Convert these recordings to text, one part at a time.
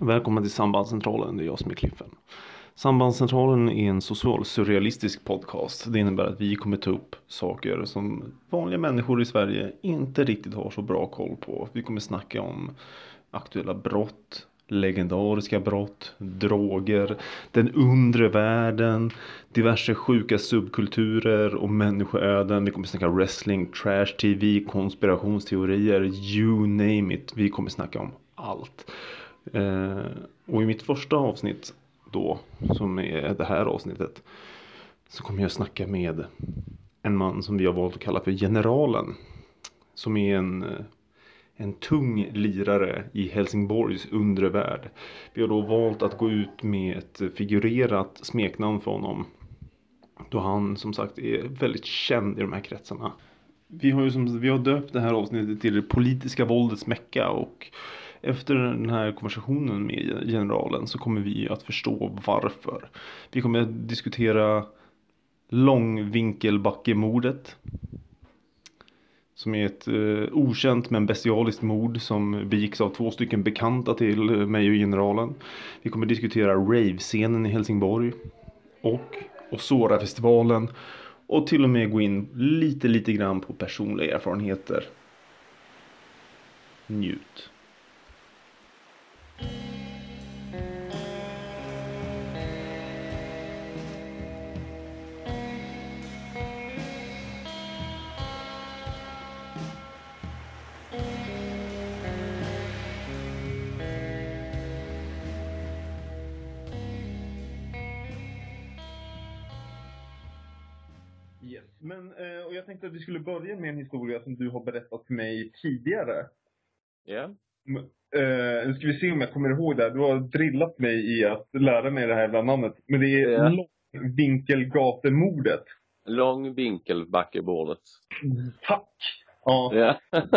Välkommen till Sambandscentralen, det är jag som är Kliffen. Sambandscentralen är en social surrealistisk podcast. Det innebär att vi kommer ta upp saker som vanliga människor i Sverige inte riktigt har så bra koll på. Vi kommer snacka om aktuella brott, legendariska brott, droger, den undre världen, diverse sjuka subkulturer och människoöden. Vi kommer snacka wrestling, trash tv, konspirationsteorier, you name it. Vi kommer snacka om allt. Eh, och i mitt första avsnitt då, som är det här avsnittet, så kommer jag snacka med en man som vi har valt att kalla för Generalen. Som är en, eh, en tung lirare i Helsingborgs undre värld. Vi har då valt att gå ut med ett figurerat smeknamn för honom. Då han som sagt är väldigt känd i de här kretsarna. Vi har ju som, vi har döpt det här avsnittet till det politiska våldets mecka och efter den här konversationen med generalen så kommer vi att förstå varför. Vi kommer att diskutera Långvinkelbackemordet. Som är ett eh, okänt men bestialiskt mord som begicks av två stycken bekanta till mig och generalen. Vi kommer diskutera rave-scenen i Helsingborg. Och Osora-festivalen. Och till och med gå in lite, lite grann på personliga erfarenheter. Njut. Tänkte att vi skulle börja med en historia som du har berättat för mig tidigare. Ja. M- Eh, nu ska vi se om jag kommer ihåg det. här. Du har drillat mig i att lära mig det här jävla namnet. Men det är Ja. Långvinkelgatemordet. Långvinkelbackebordet. Tack! Ja. Ja.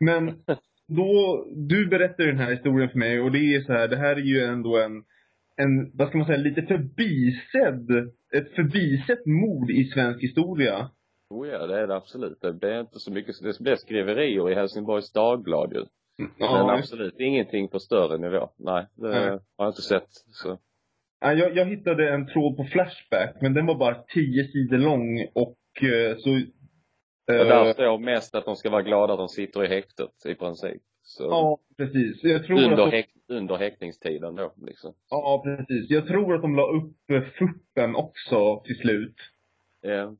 Men då, du berättar den här historien för mig och det är så här, det här är ju ändå en, en, vad ska man säga, lite förbisedd, ett förbisett mord i svensk historia. oh ja, det är det absolut. Det blir inte så mycket, det blir skriverier i Helsingborgs Dagblad ju. Men Ja, absolut ingenting på större nivå. Nej, det Nej. har jag inte sett. Så. Ja, Jag, jag hittade en tråd på Flashback, men den var bara tio sidor lång och eh, så... Och där eh, står mest att de ska vara glada att de sitter i häktet i princip. Så. ja, precis. Jag tror under, att de, häck, under häktningstiden då liksom. ja, precis. Jag tror att de la upp eh, fuppen också till slut. Ja.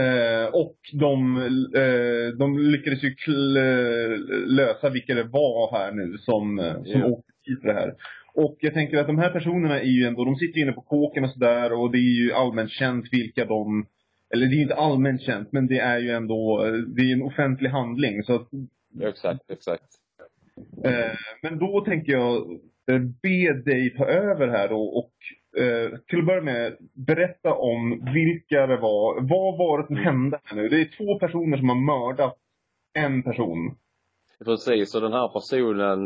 Eh, och de, eh, de lyckades ju eh, lösa vilka det var här nu som, eh, som Ja. åkte hit för det här. Och jag tänker att de här personerna är ju ändå, de sitter ju inne på kåken och sådär och det är ju allmänt känt vilka de, eller det är inte allmänt känt men det är ju ändå, det är en offentlig handling så att, Exakt, exakt. Eh, men då tänker jag eh, be dig ta över här då och eh, till att börja med berätta om vilka det var. Vad var det som hände här nu? Det är två personer som har mördat en person. Precis, och den här personen,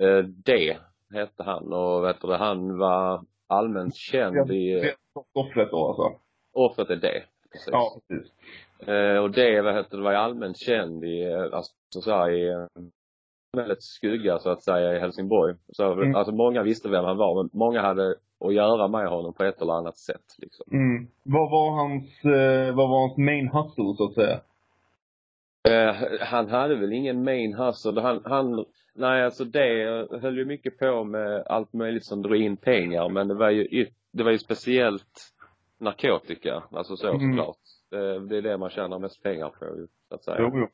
eh, D hette han och vet du, han var allmänt känd i, Det offret då alltså. offret är D. Precis. Ja, precis. Eh, och det, vad heter det, var ju allmänt känd i, alltså så här, i samhällets skugga så att säga i Helsingborg. Så, Mm. Alltså många visste vem han var men många hade att göra med honom på ett eller annat sätt liksom. Mm. Vad var hans, eh, vad var hans main hustle så att säga? Eh, han hade väl ingen main hustle. Han, han, nej alltså det höll ju mycket på med allt möjligt som drog in pengar men det var ju, det var ju speciellt narkotika, alltså så Mm. såklart. Det, det är det man tjänar mest pengar på ju, så att säga. Jo, jo.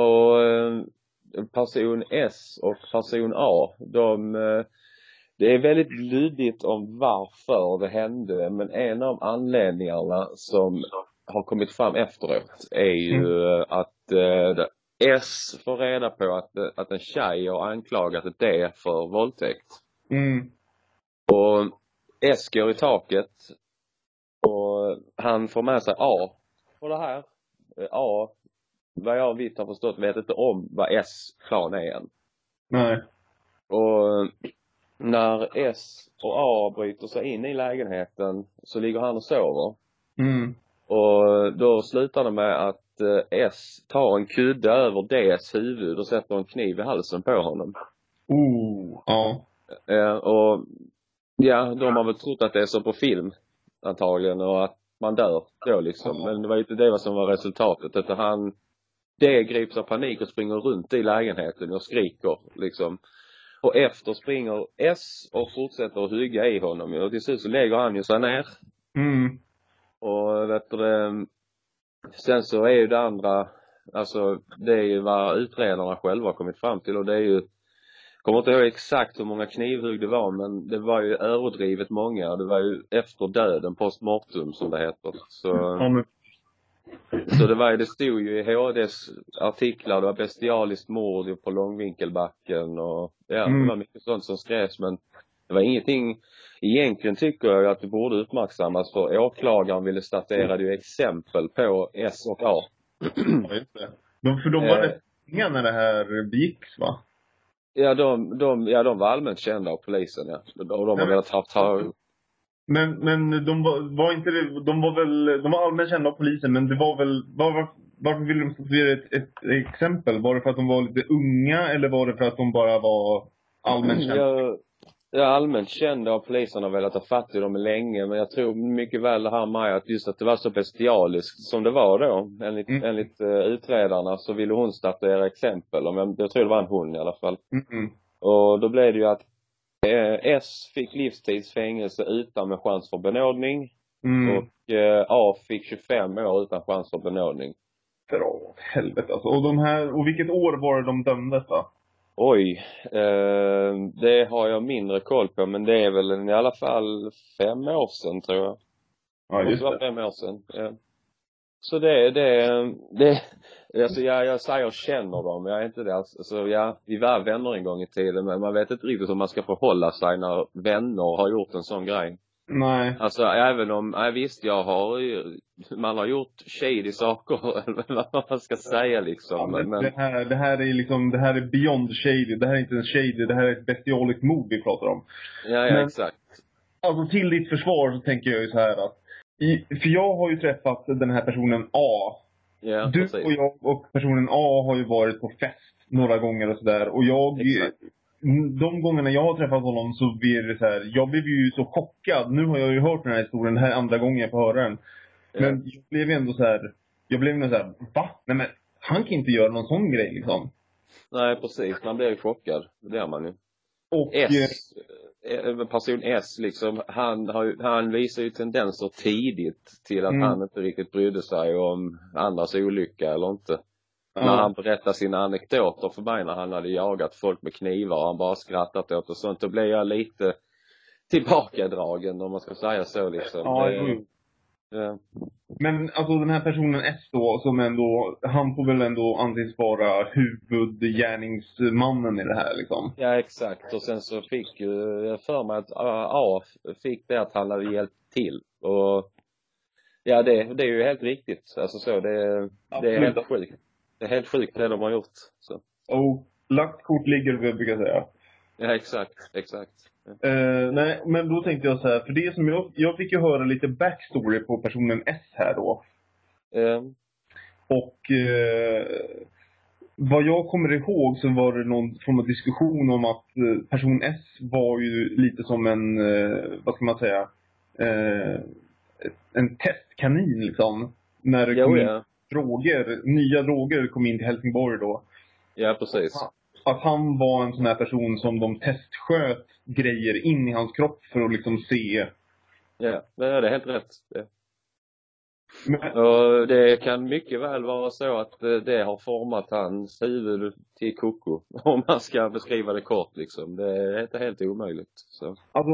Och eh, person S och person A, de, eh, det är väldigt luddigt om varför det hände men en av anledningarna som har kommit fram efteråt är ju eh, att eh, S får reda på att, att en tjej har anklagat D för våldtäkt. Mm. Och S går i taket och han får med sig A på det här. Eh, A, vad jag vitt har förstått, vet inte om vad S plan är än. Nej. Och när S och A bryter sig in i lägenheten så ligger han och sover. Mm. Och då slutar det med att eh, S tar en kudde över Ds huvud och sätter en kniv i halsen på honom. Oh, ja. Eh, och ja, de har väl trott att det är så på film antagligen och att man dör då liksom. Men det var ju inte det som var resultatet utan han det grips av panik och springer runt i lägenheten och skriker liksom. Och efter springer S och fortsätter att hugga i honom och till slut så lägger han ju sig ner. Mm. Och vet du det, sen så är ju det andra, alltså det är ju vad utredarna själva har kommit fram till och det är ju kommer inte ihåg exakt hur många knivhugg det var men det var ju överdrivet många. Det var ju efter döden, post mortum som det heter. Så, Ja, men, så det var ju, det stod ju i HDs artiklar, det var bestialiskt mord på Långvinkelbacken och ja, Mm. det var mycket sånt som skrevs men det var ingenting, egentligen tycker jag att det borde uppmärksammas för åklagaren ville statuera ju exempel på S och A. ja, just det. De, för de var Eh. rätt unga när det här begicks va? Ja, de, de, ja, de var allmänt kända av polisen, ja. Och de har velat haft, ha, Men, men de var, var inte det, de var väl, de var allmänt kända av polisen men det var väl, var, var, varför ville de statuera ett, ett exempel? Var det för att de var lite unga eller var det för att de bara var allmänt kända? jag, jag är allmänt känd av polisen har velat ha fatt i dem länge men jag tror mycket väl det här med att just att det var så bestialiskt som det var då enligt, Mm. enligt uh, utredarna så ville hon statuera exempel om jag, jag tror det var en hon i alla fall. Mm. Och då blev det ju att S fick livstidsfängelse utan med chans för benådning Mm. och eh, A fick 25 år utan chans för benådning. Åh, helvete alltså. Och de här, och vilket år var det de dömdes då? Oj, eh, det har jag mindre koll på men det är väl i alla fall fem år sedan tror jag. Ja, Det just måste vara det. fem år sedan. Ja. Så det, det, det, alltså jag, jag säger känner dem, jag är inte det alltså, så ja, vi var vänner en gång i tiden men man vet inte riktigt hur man ska förhålla sig när vänner har gjort en sån grej. Nej. Alltså även om, ja, visst jag har man har gjort shady saker eller vad man ska säga liksom. Ja, men men det, här, det här är liksom, det här är beyond shady. Det här är inte en shady, det här är ett bestialiskt mord vi pratar om. ja, ja men- exakt. Alltså till ditt försvar så tänker jag ju så här att, i, för jag har ju träffat den här personen A. Ja, du precis. och jag och personen A har ju varit på fest några gånger och sådär. Och jag, Exakt. de gångerna jag har träffat honom så blir det så här, jag blev ju så chockad. Nu har jag ju hört den här historien, det här är andra gången jag får höra den. Ja. Men jag blev ju ändå så här, jag blev ändå så här, va? Nej men, han kan inte göra någon sån grej liksom. Nej precis, man blir ju chockad. Det blir man ju. Och, S, eh, person S liksom, han har han visar ju tendenser tidigt till att Mm. han inte riktigt brydde sig om andras olycka eller inte. ja. När han berättar sina anekdoter för mig när han hade jagat folk med knivar och han bara skrattat åt och sånt, då blev jag lite tillbakadragen om man ska säga så liksom. Jo. Ja. Men alltså den här personen S då, som ändå, han får väl ändå anses vara huvudgärningsmannen i det här liksom. Ja exakt och sen så fick ju jag för mig att A A fick det att han hade hjälpt till och ja det, det är ju helt riktigt alltså så det, det är helt sjukt. Det är helt sjukt det de har gjort så. Och lagt kort ligger, vad jag brukar säga. Ja exakt, exakt. Eh, nej, men då tänkte jag så här, för det som jag, jag fick ju höra lite backstory på personen S här då. Eh, Och eh, vad jag kommer ihåg så var det någon form av diskussion om att eh, person S var ju lite som en, vad ska man säga, en testkanin liksom. När det jo kom in ja. droger, nya droger kom in till Helsingborg då. Ja precis. Att han var en sån här person som de testsköt grejer in i hans kropp för att liksom se. Ja, det är helt rätt. Ja. Men, Och det kan mycket väl vara så att eh, det har format hans huvud till koko. Om man ska beskriva det kort liksom. Det är inte helt omöjligt. Så. alltså,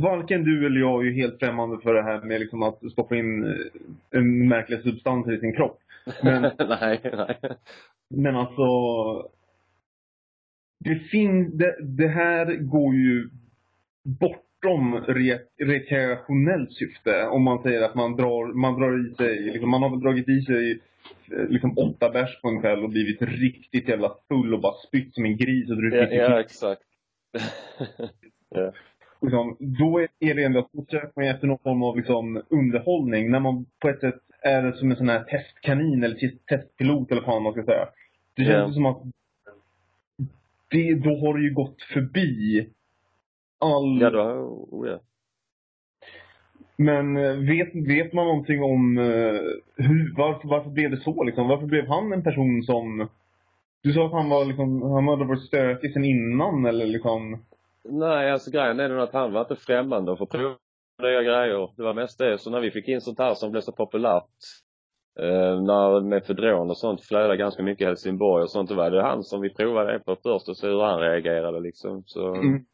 varken du eller jag är ju helt främmande för det här med liksom att stoppa in eh, en märklig substans i sin kropp. Men, nej, nej. men alltså, det finns, det, det här går ju bortom re, rekreationellt syfte. Om man säger att man drar, man drar i sig, liksom, man har dragit i sig eh, liksom åtta bärs på en kväll och blivit riktigt jävla full och bara spytt som en gris och Ja, druckit ja exakt. ja. liksom, då är det ändå att då söker man efter någon form av liksom, underhållning. När man på ett sätt är som en sån här testkanin eller test- testpilot eller vad man ska säga. Det känns Ja. ju som att det, då har det ju gått förbi all... Ja, då, oh, ja. Men eh, vet, vet man någonting om uh, hur, varför, varför blev det så liksom? Varför blev han en person som... Du sa att han var liksom, han hade varit stökig sen innan eller liksom? Nej, alltså grejen är nog att han var inte främmande för att prova nya grejer. Det var mest det. Så när vi fick in sånt här som blev så populärt eh, när mefedron och sånt flödade ganska mycket i Helsingborg och sånt, då var det han som vi provade på först och så hur han reagerade liksom. Så, Mm.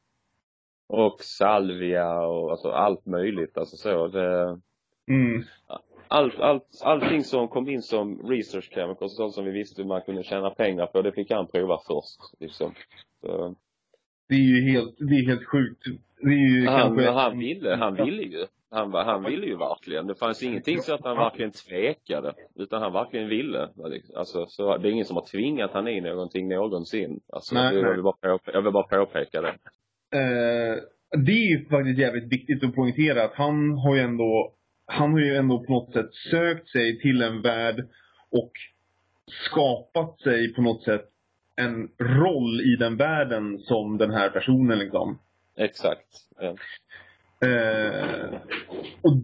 Och salvia och alltså allt möjligt alltså så. Det, Mm. allt, allt, allting som kom in som research chemicals, sånt som vi visste man kunde tjäna pengar på, det fick han prova först liksom. Så, Det är ju helt, det är helt sjukt. Det är ju han, kanske... han ville, han ville ju. Han, var- han ville ju verkligen. Det fanns ingenting så att han verkligen tvekade. Utan han verkligen ville. Alltså, så det är ingen som har tvingat han i någonting någonsin. Alltså, Nej, det, nej. jag, vill bara påpe- jag vill bara påpeka det. Eh, det är ju faktiskt jävligt viktigt att poängtera att han har ju ändå, han har ju ändå på något sätt sökt sig till en värld och skapat sig på något sätt en roll i den världen som den här personen liksom. Exakt. Ja. Eh, och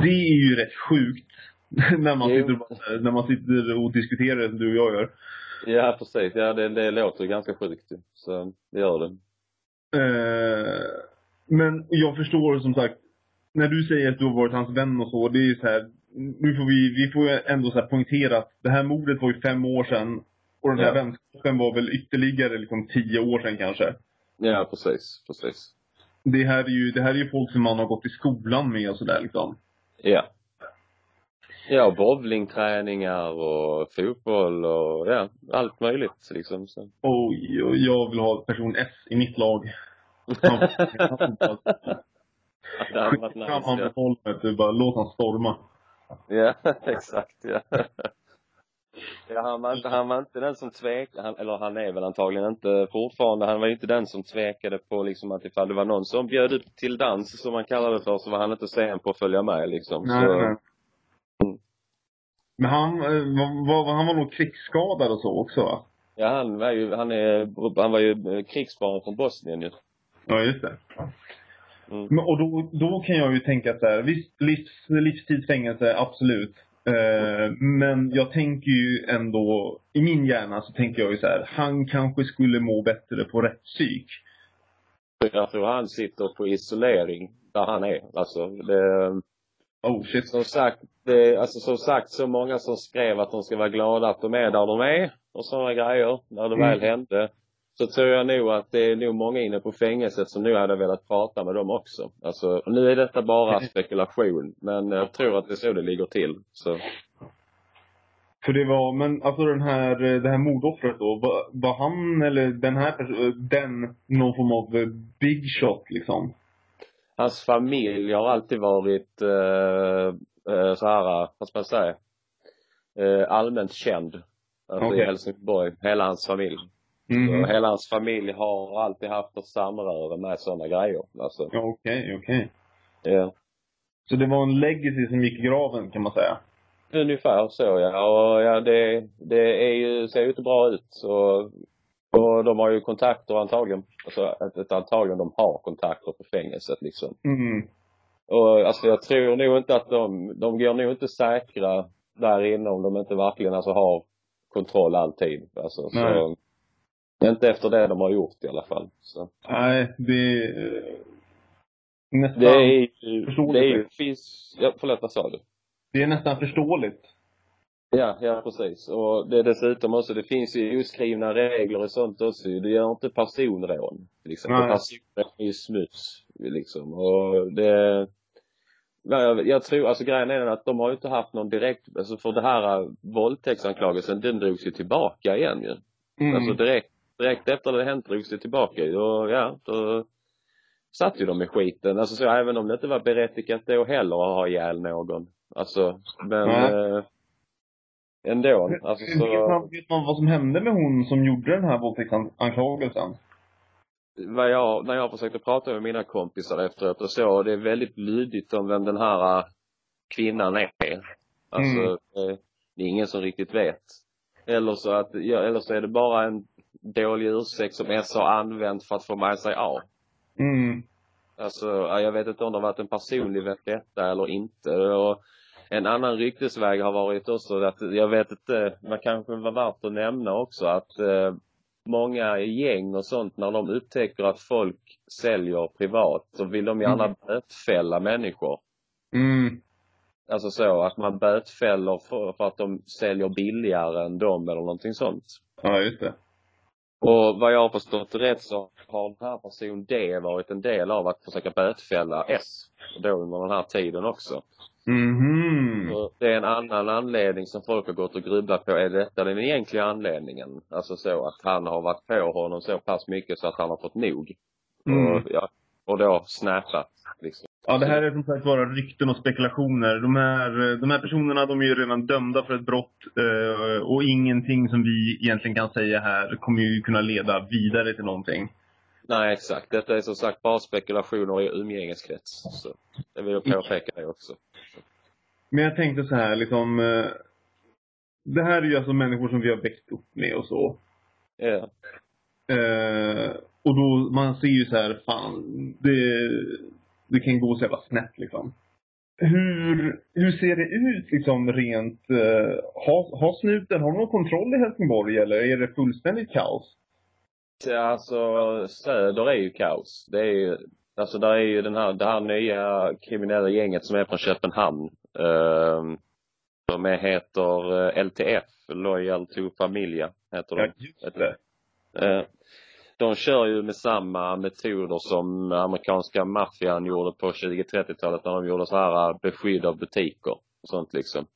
det är ju rätt sjukt när man, sitter, och- när man sitter och diskuterar det som du och jag gör. Ja, precis. Ja, det, det låter ganska sjukt ju. Så det gör det. Eh, men jag förstår som sagt, när du säger att du har varit hans vän och så, det är ju så här, nu får vi, vi får ändå så här poängtera att det här mordet var ju fem år sedan och den här Ja. vänskapen var väl ytterligare liksom tio år sedan kanske. Ja, precis. Precis. Det här är ju, det här är ju folk som man har gått i skolan med och sådär liksom. Ja. Ja, och bowlingträningar och fotboll och ja, allt möjligt liksom. Så. Och jag vill ha person S i mitt lag. det hade varit Skicka fram han nice, bara låt han storma. Ja, exakt, ja. Ja, han var inte, han var inte den som tvekade, han, eller han är väl antagligen inte fortfarande, han var ju inte den som tvekade på liksom att ifall det var någon som bjöd upp till dans, som man kallar det för, så var han inte sen på att följa med liksom. Nej, så, nej. Men han, eh, var, var, han var nog krigsskadad och så också va? Ja, han var ju, han är, han var ju krigsbarn från Bosnien ju. Ja, just det. Mm. Men, och då, då kan jag ju tänka så här, visst, livs, livstidsfängelse, absolut. Eh, men jag tänker ju ändå, i min hjärna så tänker jag ju så här, han kanske skulle må bättre på rätt psyk. Jag tror han sitter på isolering där han är. Alltså, det, Oh shit. som sagt, det, alltså som sagt så många som skrev att de ska vara glada att de är där de är och sådana grejer, när det Mm. väl hände. Så tror jag nog att det är nog många inne på fängelset som nu hade velat prata med dem också. Alltså, nu är detta bara spekulation, men jag tror att det är så det ligger till. Så, För det var, men alltså den här, det här mordoffret då, var, var han eller den här personen, den, någon form av big shot liksom? hans familj har alltid varit eh, eh, så här, vad ska man säga, eh, allmänt känd. Alltså Okej. i Helsingborg, hela hans familj. Så hela hans familj har alltid haft ett samröre med sådana grejer. Alltså, okej, okej. ja. Så det var en legacy som gick i graven kan man säga? Ungefär så ja. Och ja, det, det är ju, ser ju inte bra ut. Och, och de har ju kontakter antagligen. Alltså att, antagligen de har kontakter på fängelset liksom. Mm. Och alltså jag tror nog inte att de, de går nog inte säkra där inne om de inte verkligen alltså har kontroll alltid. Alltså så. Inte efter det de har gjort i alla fall. Så. Nej, det eh, nästan, Det är ju, Förståeligt. det är ju, finns, ja förlåt vad sa du? det är nästan förståeligt. Ja, ja precis. Och det är dessutom också, det finns ju oskrivna regler och sånt också. Du gör inte personrån. Nej. Personrån är ju smuts. Liksom. Och det, ja, jag, jag tror, alltså grejen är att de har ju inte haft någon direkt, alltså för det här äh, våldtäktsanklagelsen, den drogs ju tillbaka igen ju. Mm. Alltså direkt, direkt efter det hänt drogs det tillbaka. Och ja, då satt ju de i skiten. Alltså så även om det inte var berättigat då heller att ha ihjäl någon. Alltså, men Nej. eh, ändå. Alltså vet, så, man, vet man vad som hände med hon som gjorde den här våldtäktsanklagelsen? vad jag, när jag försökte prata med mina kompisar efteråt och så, det är väldigt lydigt om vem den här äh, kvinnan är. Alltså, Mm. eh, det är ingen som riktigt vet. Eller så att, ja, eller så är det bara en dålig ursäkt som S har använt för att få med sig A. Mm. Alltså, ja, jag vet inte om det har varit en personlig vendetta eller inte. Och en annan ryktesväg har varit också att, jag vet inte, man kanske var värt att nämna också att eh, många gäng och sånt, när de upptäcker att folk säljer privat, så vill de gärna Mm. bötfälla människor. Mm. Alltså så, att man bötfäller för, för att de säljer billigare än dem eller någonting sånt. Ja, just det. Och vad jag har förstått rätt så har den här personen D varit en del av att försöka bötfälla S. Då under den här tiden också. Mhm. Och det är en annan anledning som folk har gått och grubblat på. Är detta den egentliga anledningen? Alltså så att han har varit på honom så pass mycket så att han har fått nog. Mm. Och, ja, och då snappat liksom. Ja, det här är som sagt bara rykten och spekulationer. De här, de här personerna de är ju redan dömda för ett brott eh, och ingenting som vi egentligen kan säga här kommer ju kunna leda vidare till någonting. Nej exakt. Detta är som sagt bara spekulationer i umgängeskrets. Så jag vill påpeka det också. Men jag tänkte så här liksom. eh, Det här är ju alltså människor som vi har växt upp med och så. Ja. Eh, och då, man ser ju så här, fan, det, det kan gå så jävla snett liksom. Hur, hur ser det ut liksom rent, eh, har, har snuten, har de någon kontroll i Helsingborg eller är det fullständigt kaos? Alltså söder är ju kaos. Det är ju, alltså där är ju den här, det här nya kriminella gänget som är från Köpenhamn. Uh, de är, heter eh, LTF, Loyal to Familia, heter de. Ja, just det. Eh, de kör ju med samma metoder som amerikanska maffian gjorde på 20-30-talet när de gjorde så här eh, beskydd av butiker och sånt liksom.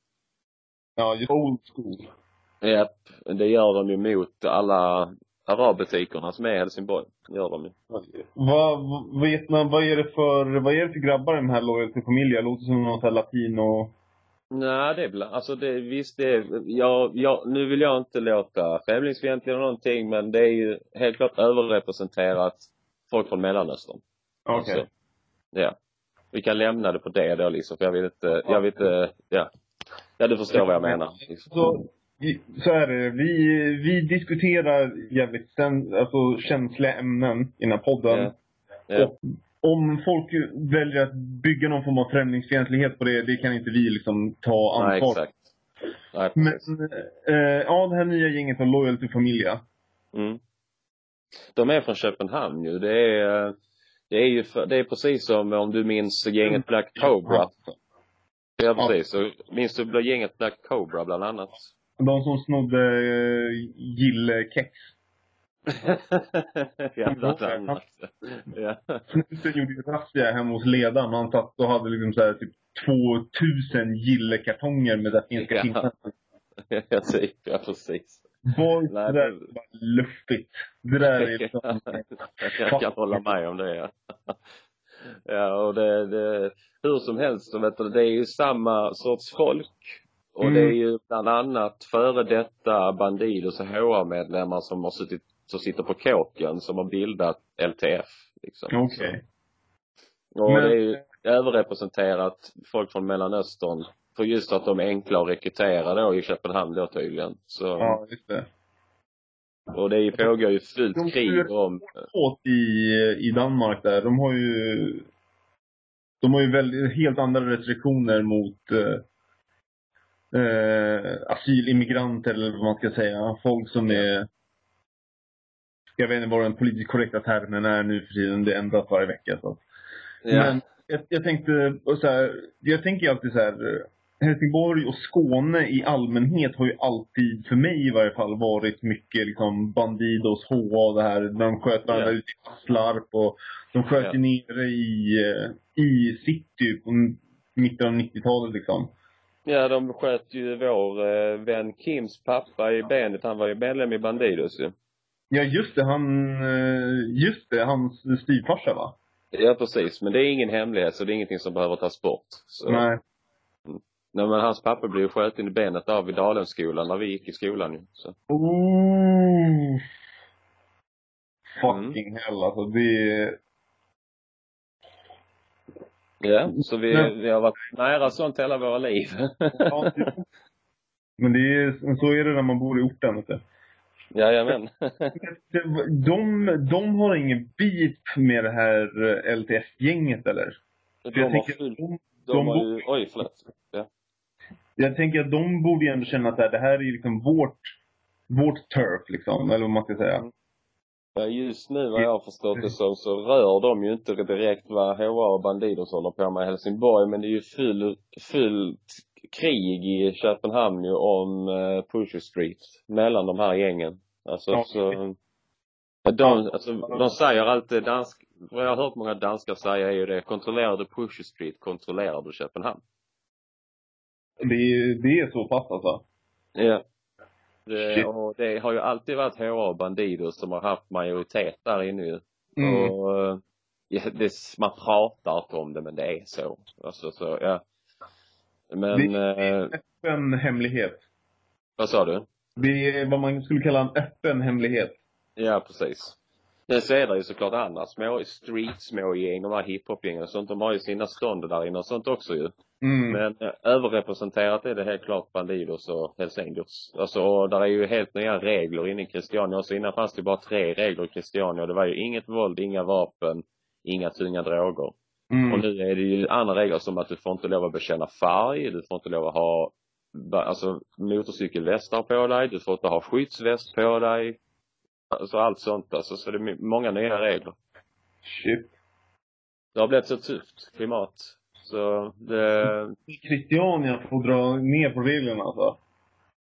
Ja, old school. Japp, det gör de ju mot alla arabbutikerna som är i Helsingborg. Gör de ju. Vad, man, vad är det för, vad är det för grabbar i den här Loyalty Familia? Låter som någon sån här latino... Nej, det är bland, alltså det, visst det är, jag, jag, nu vill jag inte låta främlingsfientlig eller någonting men det är ju helt klart överrepresenterat folk från Mellanöstern. Okej. Alltså, ja. Vi kan lämna det på det då liksom, för jag vill inte, jag vill inte, ja. Ja, du förstår vad jag menar. Liksom. Så, så är det. Vi, vi diskuterar jävligt sen, alltså, känsliga ämnen i den här podden. Ja. Ja. Och om folk väljer att bygga någon form av främlingsfientlighet på det, det kan inte vi liksom ta Nej, ansvar exakt. Nej, Men, eh, ja, det här nya gänget har Loyalty Familia. Mm. De är från Köpenhamn ju. Det är, det är ju, för, det är precis som om du minns gänget Black Cobra. Ja, precis. Så minns du gänget Black Cobra bland annat? De som snodde uh, gillekex. ja, bland annat. Ja. Snuten gjorde ju razzia hemma hos ledaren. Han satt och hade liksom så här, typ 2000 gillekartonger med där finska Ja. ja, typ. Ja, precis. Boy, det Nej, där det- är bara luftigt. Det där är liksom, Jag kan hålla med om det, ja. Ja, och det, det, hur som helst så vet du, det är ju samma sorts folk. Och Mm. det är ju bland annat före detta Bandidos och HR-medlemmar som har suttit, som sitter på kåken, som har bildat LTF. Liksom. okej. Så, och Men- det är ju överrepresenterat folk från Mellanöstern. För just att de är enkla att rekrytera då i Köpenhamn då tydligen. Så, Ja, just det. och det är ju, pågår ju fullt De krig om, Åt i, i Danmark där, de har ju de har ju väldigt, helt andra restriktioner mot eh, eh, asylimmigranter eller vad man ska säga. Folk som är jag vet inte vad den politiskt korrekta termen är nu för tiden. Det ändras varje vecka. Så. ja. Men jag, jag tänkte, och så här, jag tänker alltid så här. Helsingborg och Skåne i allmänhet har ju alltid, för mig i varje fall, varit mycket liksom Bandidos, HA och det här. När de sköt varandra Ja. ute i Aslarp och de sköt ju nere i, eh, i city på mitten av 90-talet liksom. Ja, de sköt ju vår eh, vän Kims pappa i benet. Han var ju medlem i Bandidos ju. Ja just det, han, eh, just det, hans styvfarsa va? Ja, precis. Men det är ingen hemlighet så det är ingenting som behöver tas bort. Så. Nej. Nej, men hans pappa blev ju skjuten i benet av i Dalhemskolan när vi gick i skolan ju. Så. Oh. Mm. Fucking hell alltså. Det Ja, så vi, vi har varit nära sånt hela våra liv. Ja, Men det är, så är det när man bor i orten. Vet du. Jajamän. de, de har ingen beef med det här LTF-gänget eller? de har full, de, de har ju, oj förlåt. Ja. Jag tänker att de borde ju ändå känna att det här är liksom vårt, vårt turf liksom, eller vad man ska säga. Mm. Ja, just nu vad jag har förstått det så, så rör de ju inte direkt vad HA och Bandidos håller på med i Helsingborg, men det är ju full, fullt krig i Köpenhamn ju om uh, Pusher Street mellan de här gängen. Alltså ja. så de, alltså, de säger alltid, dansk, vad jag har hört många danskar säga är ju det, kontrollerar du Pusher Street, kontrollerar du Köpenhamn. Det, det är så pass alltså? Ja. Det, och det har ju alltid varit HA Bandidos som har haft majoritet där inne ju. Mm. Och ja, det, man pratar inte om det men det är så. Alltså så, ja. Men... Det är en eh, öppen hemlighet. Vad sa du? Det är vad man skulle kalla en öppen hemlighet. Ja, precis. Sen så är det ju såklart andra små street smågäng, de här hiphopgängen och sånt, de har ju sina stånd där inne och sånt också ju. Mm. Men äh, överrepresenterat är det helt klart Bandidos och Hells Angels. Alltså, och där är ju helt nya regler inne i Christiania. Så innan fanns det bara tre regler i Christiania. Det var ju inget våld, inga vapen, inga tunga droger. Mm. Och nu är det ju andra regler som att du får inte lov att bekänna färg, du får inte lov att ha alltså motorcykelvästar på dig, du får inte ha skyddsväst på dig. Alltså allt sånt alltså, så det är många nya regler. Shit. Det har blivit så tufft klimat. Så det... Christiania får dra ner på reglerna alltså.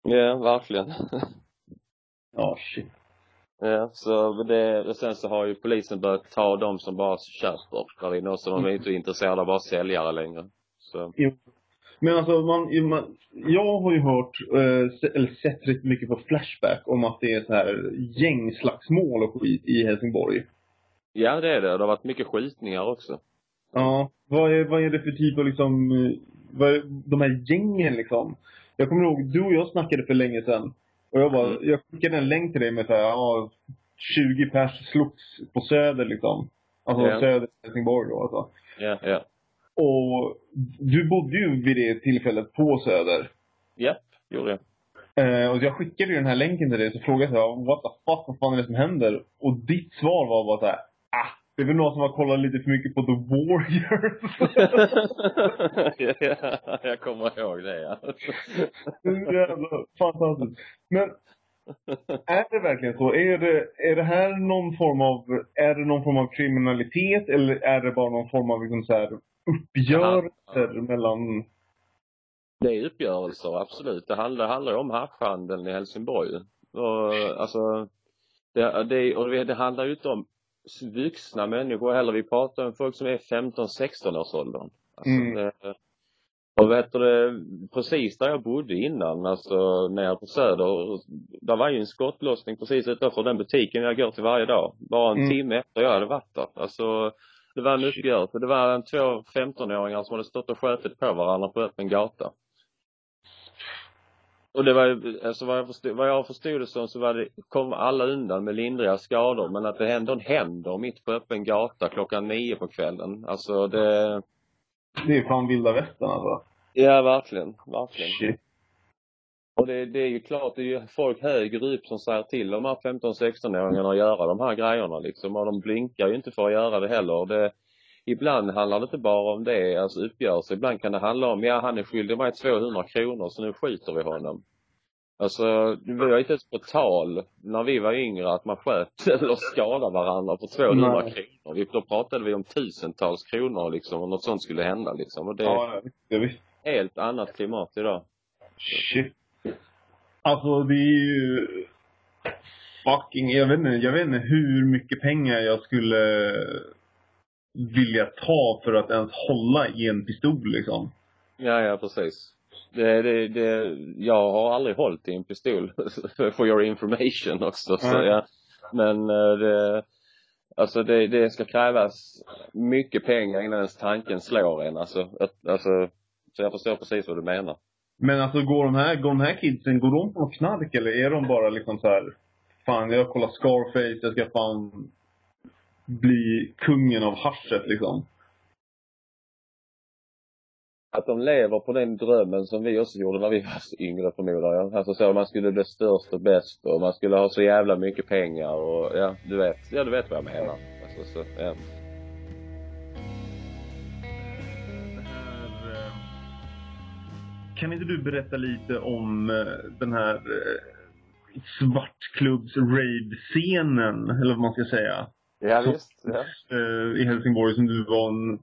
Ja, verkligen. Ja, oh, shit. Ja, så det, och sen så har ju polisen börjat ta de som bara köper där inne så de är inte intresserade av bara säljare längre. Så. Jo. Men alltså, man, man, jag har ju hört, eh, eller sett rätt mycket på Flashback om att det är så här gängslagsmål och skit i Helsingborg. Ja, det är det. Det har varit mycket skjutningar också. Ja. Vad är, vad är det för typ av liksom, vad är, de här gängen liksom? Jag kommer ihåg, du och jag snackade för länge sedan. Och jag bara, mm. jag skickade en länk till dig med såhär, ja, 20 pers slogs på Söder liksom. Alltså yeah. Söder Helsingborg då alltså. Yeah. Yeah. Och du bodde ju vid det tillfället på Söder. Ja, yep, gjorde jag. Eh, och jag skickade ju den här länken till dig så frågade jag what the fuck, vad fan är det som händer? Och ditt svar var bara såhär, ah, det är väl någon som har kollat lite för mycket på The Warriors. ja, jag kommer ihåg det ja. Jävla fantastiskt. Men är det verkligen så? Är det, är det här någon form av, är det någon form av kriminalitet eller är det bara någon form av liksom så här uppgörelser ja. mellan det är uppgörelser, absolut. Det handlar, handlar om haschhandeln i Helsingborg. Och, alltså, det, det, och det handlar ju inte om vuxna människor heller. Vi pratar om folk som är 15-16 års åldern. Alltså, mm. och vet du, precis där jag bodde innan, alltså nere på Söder, där var ju en skottlossning precis utanför den butiken jag går till varje dag. Bara en mm. timme efter jag hade varit där. Alltså, det var en uppgörelse. Det var en två 15-åringar som hade stått och skjutit på varandra på öppen gata. Och det var ju, alltså vad jag förstod, vad jag förstod det som så var det, kom alla undan med lindriga skador men att det ändå händer mitt på öppen gata klockan nio på kvällen. Alltså det Det är fan vilda västern alltså. Ja, verkligen. Verkligen. Shit. Och det, det är ju klart, det är ju folk högre upp som säger till de här 15-16-åringarna att göra de här grejerna liksom och de blinkar ju inte för att göra det heller. Det, ibland handlar det inte bara om det, alltså uppgörelse. Ibland kan det handla om, ja han är skyldig mig 200 kronor så nu skjuter vi honom. Alltså, vi var inte ens på tal när vi var yngre att man sköt eller skadade varandra för 200 Nej. kronor. Då pratade vi om tusentals kronor liksom om något sånt skulle hända liksom. Och det ja, det är helt annat klimat idag. Shit. Alltså det är ju fucking, jag vet inte, jag vet inte hur mycket pengar jag skulle vilja ta för att ens hålla i en pistol liksom. Ja, ja precis. Det, det, det, jag har aldrig hållit i en pistol, for your information också. Så, ja. Men eh, det, alltså det, det ska krävas mycket pengar innan ens tanken slår en. Alltså, alltså, så jag förstår precis vad du menar. Men alltså går de här, går de här kidsen, går de på knark eller är de bara liksom så här, fan jag kollar Scarface, jag ska fan bli kungen av haschet liksom? att de lever på den drömmen som vi också gjorde när vi var yngre förmodar jag. Alltså så, man skulle bli störst och bäst och man skulle ha så jävla mycket pengar och ja, du vet, ja du vet vad jag menar. Alltså så, ja. Eh, kan inte du berätta lite om eh, den här eh, svartklubbs rave-scenen, eller vad man ska säga? Ja, visst. Ja. I Helsingborg som du var en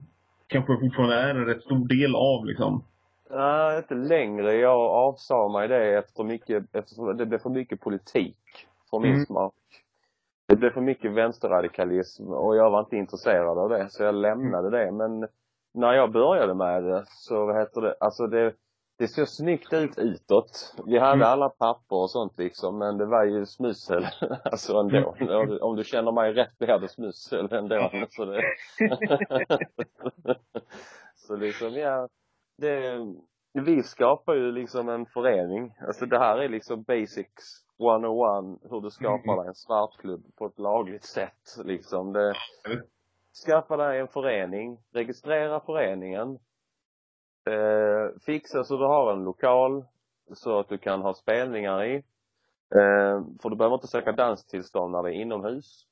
kanske fortfarande är en rätt stor del av liksom? Nej, inte längre. Jag avsade mig det efter mycket, eftersom det blev för mycket politik för min mm. smak. Det blev för mycket vänsterradikalism och jag var inte intresserad av det så jag lämnade det men när jag började med det så vad heter det, alltså det det såg snyggt ut utåt. Vi hade mm. alla papper och sånt liksom men det var ju smussel alltså ändå. Mm. Om du känner mig rätt blir det smussel ändå. Så, det... så liksom ja, det, vi skapar ju liksom en förening. Alltså det här är liksom basics 101 hur du skapar dig en svartklubb på ett lagligt sätt liksom. Det, skaffa dig en förening, registrera föreningen Eh, fixa så du har en lokal så att du kan ha spelningar i. Eh, för du behöver inte söka danstillstånd när det är inomhus.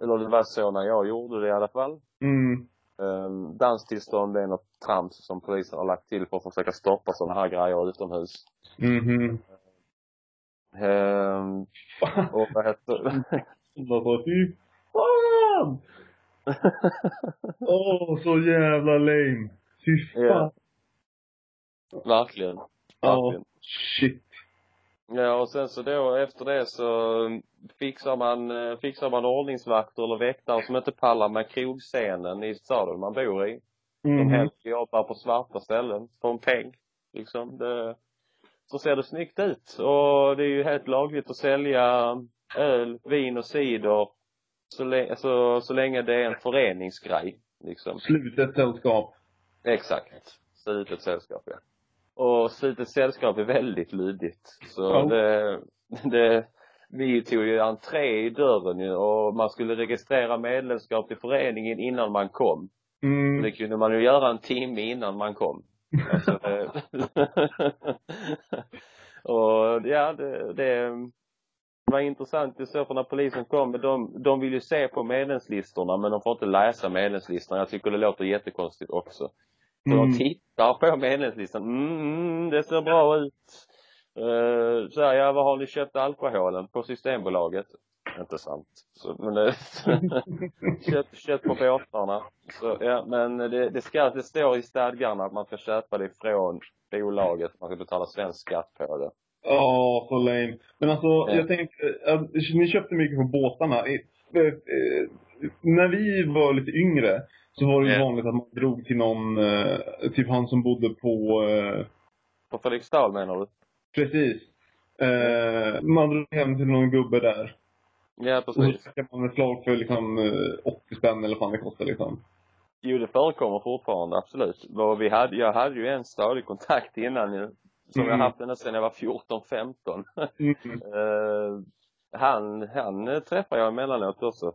Eller det var så när jag gjorde det i alla fall. Mm. Eh, danstillstånd är något trams som polisen har lagt till för att försöka stoppa sådana här grejer utomhus. Mhm. Eh, och vad heter Vad fy fan! Åh, så jävla lame. Fy fan. Yeah. Verkligen. Verkligen. Oh, shit. Ja, och sen så då efter det så fixar man, eh, fixar man ordningsvakter eller väktare som inte pallar med krogscenen i staden man bor i. Mm. De helst jobbar på svarta ställen, för en peng. Liksom. Det, så ser det snyggt ut. Och det är ju helt lagligt att sälja öl, vin och cider så, länge, så, så länge det är en föreningsgrej. Liksom. Slutet sällskap. Exakt. Slutet sällskap, ja. Och slutet sällskap är väldigt lydigt. Så ja. det, det, vi tog ju entré i dörren ju och man skulle registrera medlemskap i föreningen innan man kom. Mm. Det kunde man ju göra en timme innan man kom. Alltså, och ja, det, det var intressant i så för när polisen kom, de, de vill ju se på medlemslistorna men de får inte läsa medlemslistorna. Jag tycker det låter jättekonstigt också. Mm. de tittar på medlemslistan. Mm, mm, det ser bra ut. Uh, så här, ja, vad har ni köpt alkoholen på Systembolaget? Inte sant. Så, men det, kött, kött på båtarna. Så, ja, men det, det ska, det står i stadgarna att man ska köpa det från bolaget. Man ska betala svensk skatt på det. Ja, oh, så lame. Men alltså, ja. jag tänkte, äh, ni köpte mycket på båtarna. Äh, när vi var lite yngre så var det ju vanligt att man drog till någon, eh, typ han som bodde på... Eh, på Fredriksdal menar du? Precis. Eh, man drog hem till någon gubbe där. Ja, precis. Och så fick man ett slag för liksom 80 eh, spänn eller vad det kostar liksom. Jo, det förekommer fortfarande, absolut. Vi hade, jag hade ju en stadig kontakt innan ju. Som mm. jag haft ända sedan jag var 14, 15. mm. han, han träffar jag emellanåt också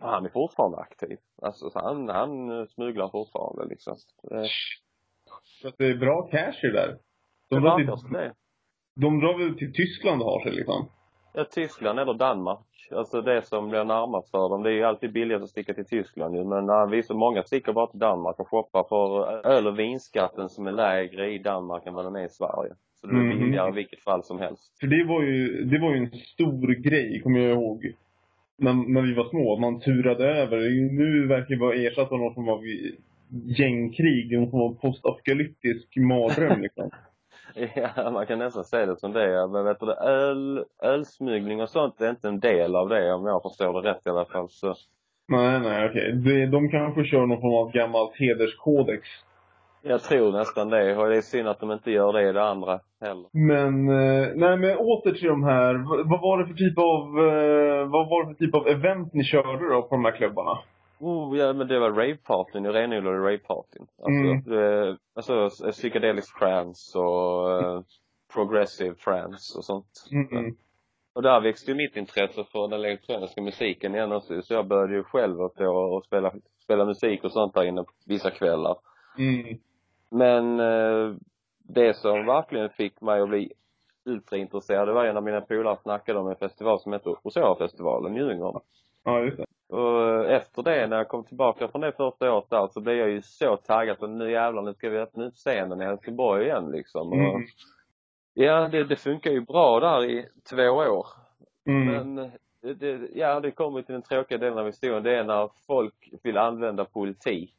han är fortfarande aktiv. Alltså så han, han smugglar fortfarande liksom. Det... Så det är bra cash ju där. De, drar till, det. de drar väl till Tyskland och har sig liksom? Ja, Tyskland eller Danmark. Alltså det som blir närmast för dem. Det är ju alltid billigast att sticka till Tyskland ju. Men äh, vi så många sticker bara till Danmark och shoppar för öl och vinskatten som är lägre i Danmark än vad den är i Sverige. Så det är mm. billigare i vilket fall som helst. För det var ju, det var ju en stor grej, kommer jag ihåg när, när vi var små, man turade över. Nu verkar det vara ersatt av någon form av gängkrig, någon form av postapokalyptisk mardröm liksom. ja, man kan nästan säga det som det är. Men vet du, öl, ölsmuggling och sånt är inte en del av det om jag förstår det rätt i alla fall. Så. Nej, nej, okej. Okay. De kanske kör någon form av gammalt hederskodex. Jag tror nästan det och det är synd att de inte gör det i det andra heller. Men, eh, nej men åter till de här. Vad var det för typ av, eh, vad var det för typ av event ni körde då på de här klubbarna? Oh, ja men det var ravepartyn, renodlade ravepartyn. Alltså, mm. det, alltså psychedelic trance och progressive trance och sånt. Mm -mm. Och där växte ju mitt intresse för den elektroniska musiken igen också. Så jag började ju själv att och spela, spela musik och sånt där inne vissa kvällar. Mm. Men eh, det som verkligen fick mig att bli ultraintresserad, det var en av mina polare snackade om en festival som heter Osorafestivalen i Djurgården. Ja, just det. Och efter det, när jag kom tillbaka från det första året där, så blev jag ju så taggad på nu jävlar, nu ska vi öppna upp scenen i Helsingborg igen liksom. Mm. Och, ja, det, det funkar ju bra där i två år. Mm. Men det, det, ja, det kommer till den tråkiga delen av historien. Det är när folk vill använda politik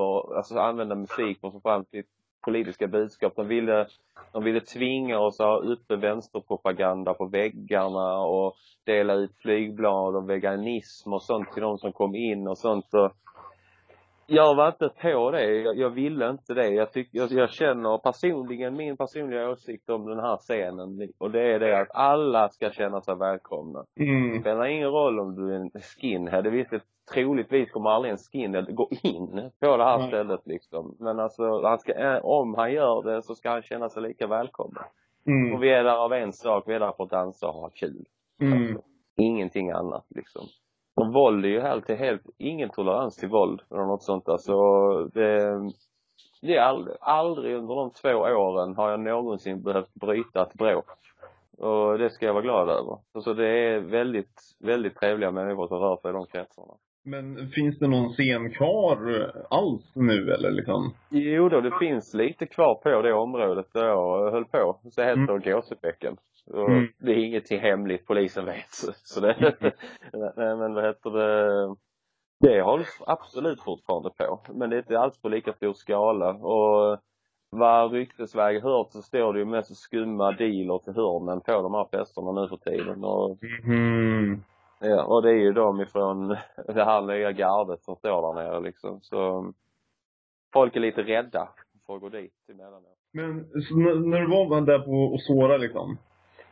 för, alltså använda musik för att få fram sitt politiska budskap. De ville, de ville tvinga oss att ha uppe vänsterpropaganda på väggarna och dela ut flygblad och veganism och sånt till de som kom in och sånt. Och jag var inte på det. Jag, jag ville inte det. Jag, tyck, jag, jag känner personligen, min personliga åsikt om den här scenen och det är det att alla ska känna sig välkomna. Mm. Det spelar ingen roll om du är en skinhead. Det visst, troligtvis kommer aldrig en skinhead gå in på det här Nej. stället liksom. Men alltså, han ska, eh, om han gör det så ska han känna sig lika välkommen. Mm. Och vi är där av en sak, vi är där för att dansa och ha kul. Mm. Ingenting annat liksom. Och våld är ju helt, helt, ingen tolerans till våld eller något sånt alltså. Det, det är aldrig, aldrig under de två åren har jag någonsin behövt bryta ett bråk. Och det ska jag vara glad över. Så det är väldigt, väldigt trevliga människor som rör sig i de kretsarna. Men finns det någon scen kvar alls nu eller liksom? Jo då, det finns lite kvar på det området där jag höll på. Så heter det Gåsebäcken. Och Mm. Det är ingenting hemligt, polisen vet. Så det, nej men vad heter det, det hålls absolut fortfarande på. Men det är inte alls på lika stor skala. Och vad ryktesväg hört så står det ju mest skumma dealer till hörnen på de här festerna nu för tiden. Och, Mm. Ja, och det är ju de ifrån det här nya gardet som står där nere liksom. Så folk är lite rädda för att gå dit emellanåt. Men när du var där på Osora liksom.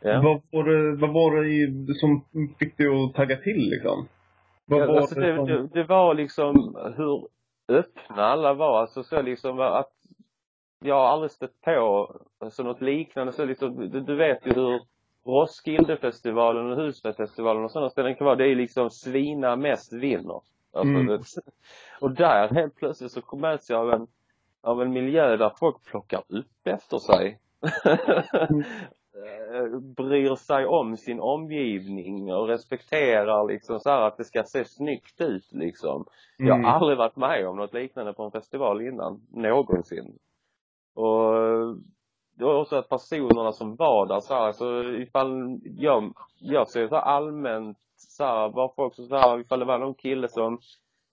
Ja. Vad var det, vad var det i, som fick dig att tagga till liksom? Vad Ja, var alltså det, som... det, det var liksom hur öppna alla var. Alltså så liksom att jag har aldrig stött på alltså något liknande. Så liksom, du, du vet ju hur Roskildefestivalen och Husbergsfestivalen och sådana ställen kan vara. Det är liksom svina mest vinner. Alltså Mm. det, och där helt plötsligt så möts jag av en, av en miljö där folk plockar upp efter sig. Eh, bryr sig om sin omgivning och respekterar liksom så att det ska se snyggt ut liksom. Jag Mm. har aldrig varit med om något liknande på en festival innan, någonsin. Och det var också att personerna som var där så här, så ifall jag, jag ser så här allmänt så här, var folk så här, ifall det var någon kille som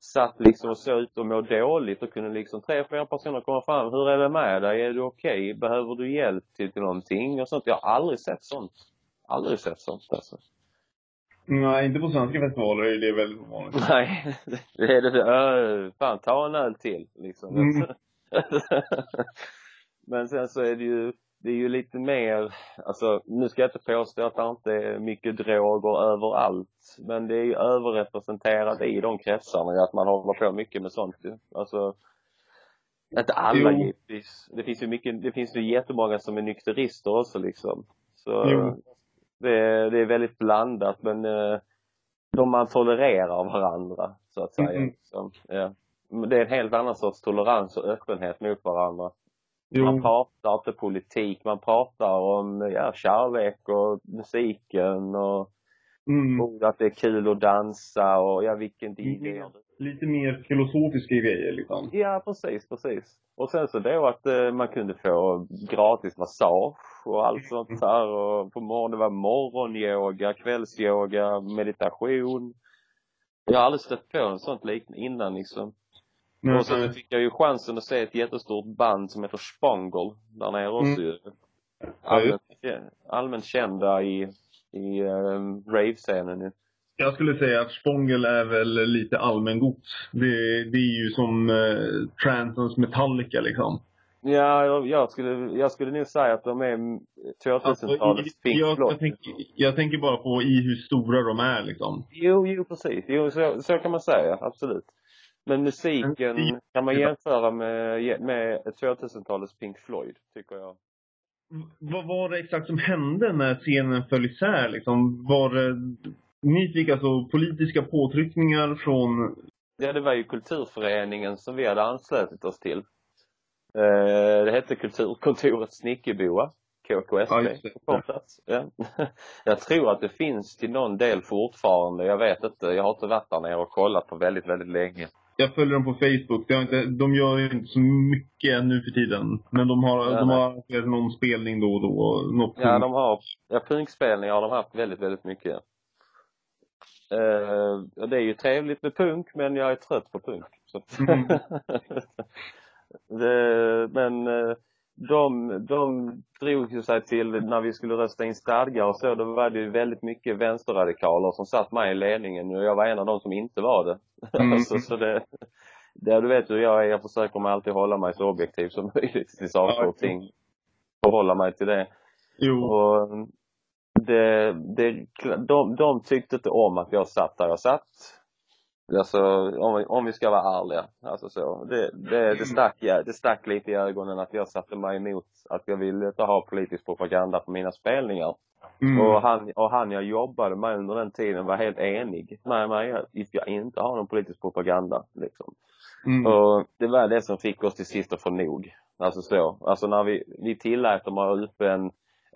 satt liksom och såg ut att må dåligt och kunde liksom tre, fyra personer komma fram. Hur är det med dig? Är du okej? Behöver du hjälp till, till någonting? Och sånt. Jag har aldrig sett sånt. Aldrig sett sånt alltså. Nej, inte på svenska festivaler är det väldigt ovanligt. Nej, det är det. Öh, fan, ta en öl till liksom. Mm. Men sen så är det ju, det är ju lite mer, alltså nu ska jag inte påstå att det inte är mycket droger överallt. Men det är ju överrepresenterat i de kretsarna att man håller på mycket med sånt ju. Alltså, inte alla Jo. givetvis. Det finns ju mycket, det finns ju jättemånga som är nykterister också liksom. Så Jo. det, är- det är väldigt blandat men eh, de man tolererar varandra så att säga. Mm. Så, ja. Men Det är en helt annan sorts tolerans och öppenhet mot varandra. Man Jo. pratar inte politik, man pratar om ja, kärlek och musiken och, Mm. och att det är kul att dansa och ja, vilken. DJ du? Lite mer filosofiska grejer liksom. Ja, precis, precis. Och sen så då att eh, man kunde få gratis massage och allt sånt där och på morgonen var morgonyoga, kvällsyoga, meditation. Jag har aldrig stött på en sånt liknande innan liksom. Men, Och sen fick jag ju chansen att se ett jättestort band som heter Spangle där nere också ju. Allmänt, allmänt kända i, i um, rave-scenen ju. jag skulle säga att Spångel är väl lite allmängods. Det, det är ju som eh, Transons Metallica liksom. Ja, jag, jag skulle, jag skulle nog säga att de är 2000-talets Alltså, Pink jag, jag, tänker, jag tänker bara på i hur stora de är liksom. Jo, jo precis. Jo, så, så kan man säga. Absolut. Men musiken kan man jämföra med, med 2000-talets Pink Floyd, tycker jag. Vad var det exakt som hände när scenen föll isär liksom? Var det, ni fick alltså politiska påtryckningar från... Ja, det var ju kulturföreningen som vi hade anslutit oss till. Eh, det hette Kulturkontoret Snickerboa. KKSB ja. Ja. Jag tror att det finns till någon del fortfarande. Jag vet inte. Jag har inte varit där nere och kollat på väldigt, väldigt länge. Jag följer dem på Facebook. De, inte, de gör ju inte så mycket nu för tiden. Men de har, ja, de har någon spelning då och då. Något ja, de har, ja punkspelningar har de haft väldigt, väldigt mycket. Uh, det är ju trevligt med punk men jag är trött på punk. Så. Mm. det, men uh, de, de drog sig till, när vi skulle rösta in stadgar och så, då var det ju väldigt mycket vänsterradikaler som satt med i ledningen och jag var en av de som inte var det. Mm. alltså, så det, det, du vet hur jag är, jag försöker mig alltid hålla mig så objektiv som möjligt till saker och ting. Förhålla mig till det. Jo. Och det, det, de, de tyckte inte om att jag satt där jag satt. Alltså om vi, om vi ska vara ärliga. Alltså så. Det, det, det, stack, det stack lite i ögonen att jag satte mig emot att jag ville inte ha politisk propaganda på mina spelningar. Mm. Och, han, och han jag jobbade med under den tiden var helt enig med mig att jag inte har någon politisk propaganda liksom. Mm. Och det var det som fick oss till sist att få nog. Alltså så. Alltså när vi, vi tillät dem att ha upp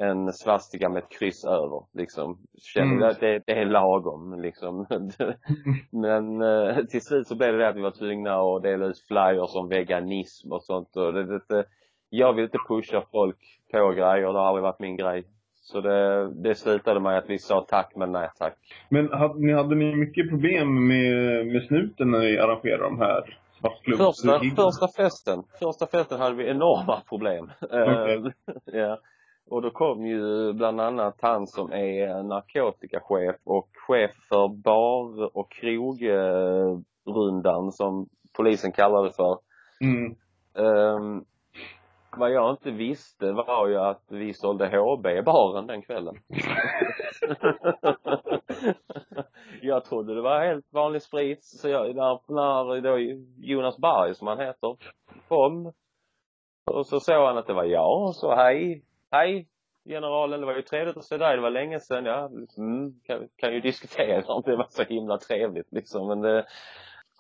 en svastika med ett kryss över liksom. Känner mm. att det, det är lagom liksom. Men eh, till slut så blev det det att vi var tvungna att dela ut flyers om veganism och sånt och det, det, jag vill inte pusha folk på grejer, det har aldrig varit min grej. Så det, det slutade med att vi sa tack men nej tack. Men hade ni, hade ni mycket problem med, med snuten när ni arrangerade de här Första, första festen, första festen hade vi enorma problem. Okay. ja. Och då kom ju bland annat han som är narkotikachef och chef för bar och krogrundan som polisen kallar det för. Mm. Um, vad jag inte visste var ju att vi sålde HB i baren den kvällen. jag trodde det var helt vanlig sprit, så jag, när, när då Jonas Berg, som han heter, kom och så såg han att det var jag och så hej, hej generalen, det var ju trevligt att se dig, det var länge sedan, ja, mm, kan, kan ju diskutera om det var så himla trevligt liksom. Men det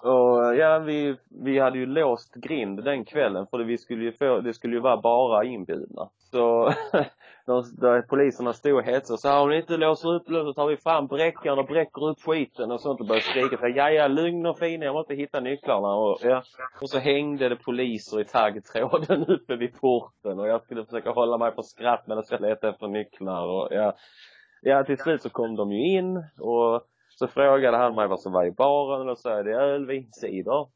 och ja, vi, vi hade ju låst grind den kvällen för det, vi skulle ju få, det skulle ju vara bara inbjudna. Så de, de, poliserna stod och hetsade och sa om ni inte låser upp så tar vi fram bräckaren och bräcker upp skiten och sånt och började skrika så ja ja lugn och fin jag måste hitta nycklarna och ja. Och så hängde det poliser i taggtråden uppe vid porten och jag skulle försöka hålla mig för skratt medan jag letade efter nycklar och ja. Ja till slut så kom de ju in och så frågade han mig vad som var i baren och då sa jag det är öl, vin, cider.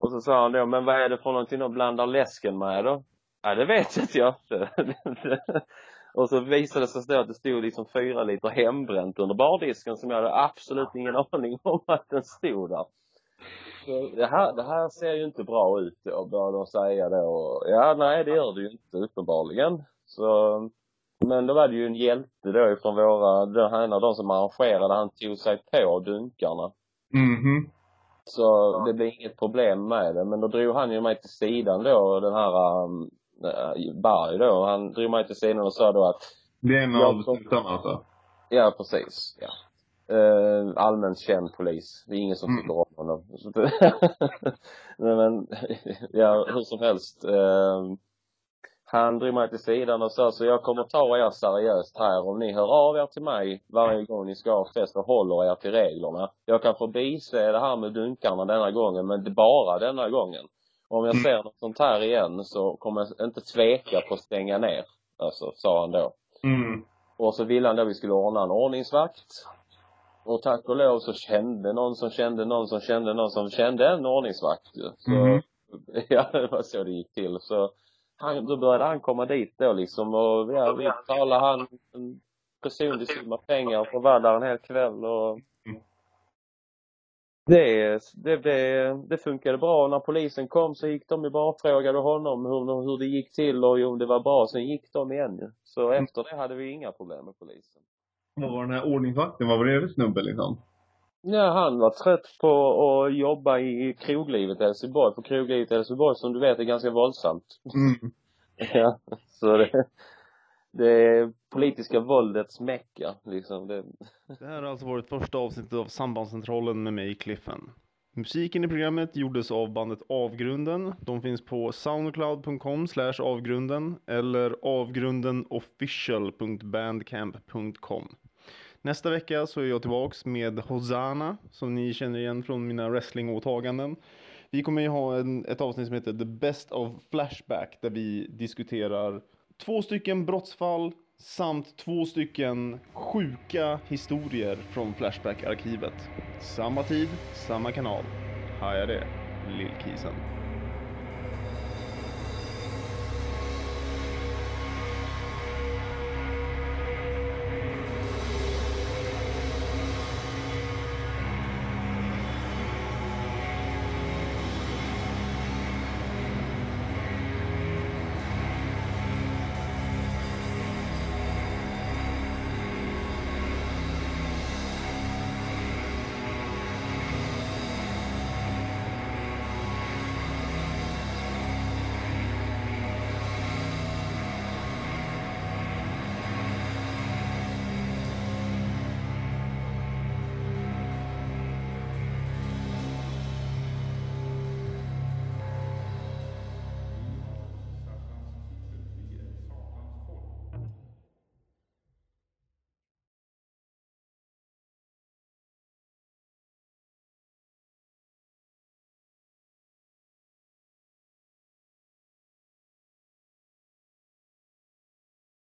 Och så sa han då, men vad är det för någonting de blandar läsken med då? Ja, det vet inte jag inte. och så visade det sig att det stod liksom fyra liter hembränt under bardisken som jag hade absolut ingen aning om att den stod där. Det här, det här ser ju inte bra ut då, började de säga då. Ja, nej det gör det ju inte uppenbarligen. Så men då var det ju en hjälte då från våra, då, han av de som arrangerade, han tog sig på dunkarna. Mhm. Så det blev inget problem med det. Men då drog han ju mig till sidan då, den här um, Berg då. Han drog mig till sidan och sa då att Det är en av snuttarna alltså? Ja, precis. Ja. Uh, allmänt känd polis. Det är ingen som mm. tycker om honom. men, men, ja, hur som helst. Uh, han drog mig till sidan och sa så jag kommer ta er seriöst här om ni hör av er till mig varje gång ni ska ha fest och håller er till reglerna. Jag kan förbise det här med dunkarna denna gången men bara denna gången. Om jag ser något sånt här igen så kommer jag inte tveka på att stänga ner. Alltså, sa han då. Mm. Och så ville han då vi skulle ordna en ordningsvakt. Och tack och lov så kände någon som kände någon som kände någon som kände en ordningsvakt Så, mm. ja, det var så det gick till. Så han, då började han komma dit då liksom och ja, vi betalade han en personlig summa pengar för att vara där en hel kväll och det, det, det, det funkade bra. När polisen kom så gick de ju bara och frågade honom hur, hur det gick till och om det var bra. Sen gick de igen ju. Så efter det hade vi inga problem med polisen. Vad var den här ordningsvakten? Vad var det för snubbe liksom? Ja, han var trött på att jobba i kroglivet i Helsingborg. För kroglivet i Helsingborg som du vet är ganska våldsamt. Mm. ja, så det, det är politiska våldets mecka liksom. Det... det här har alltså varit första avsnittet av Sambandscentralen med mig, Cliffen. Musiken i programmet gjordes av bandet Avgrunden. De finns på soundcloud.com avgrunden eller avgrundenofficial.bandcamp.com. Nästa vecka så är jag tillbaks med Hosanna som ni känner igen från mina wrestlingåtaganden. Vi kommer ju ha en, ett avsnitt som heter The Best of Flashback där vi diskuterar två stycken brottsfall samt två stycken sjuka historier från Flashback-arkivet. Samma tid, samma kanal. Haja det, Lillkisen.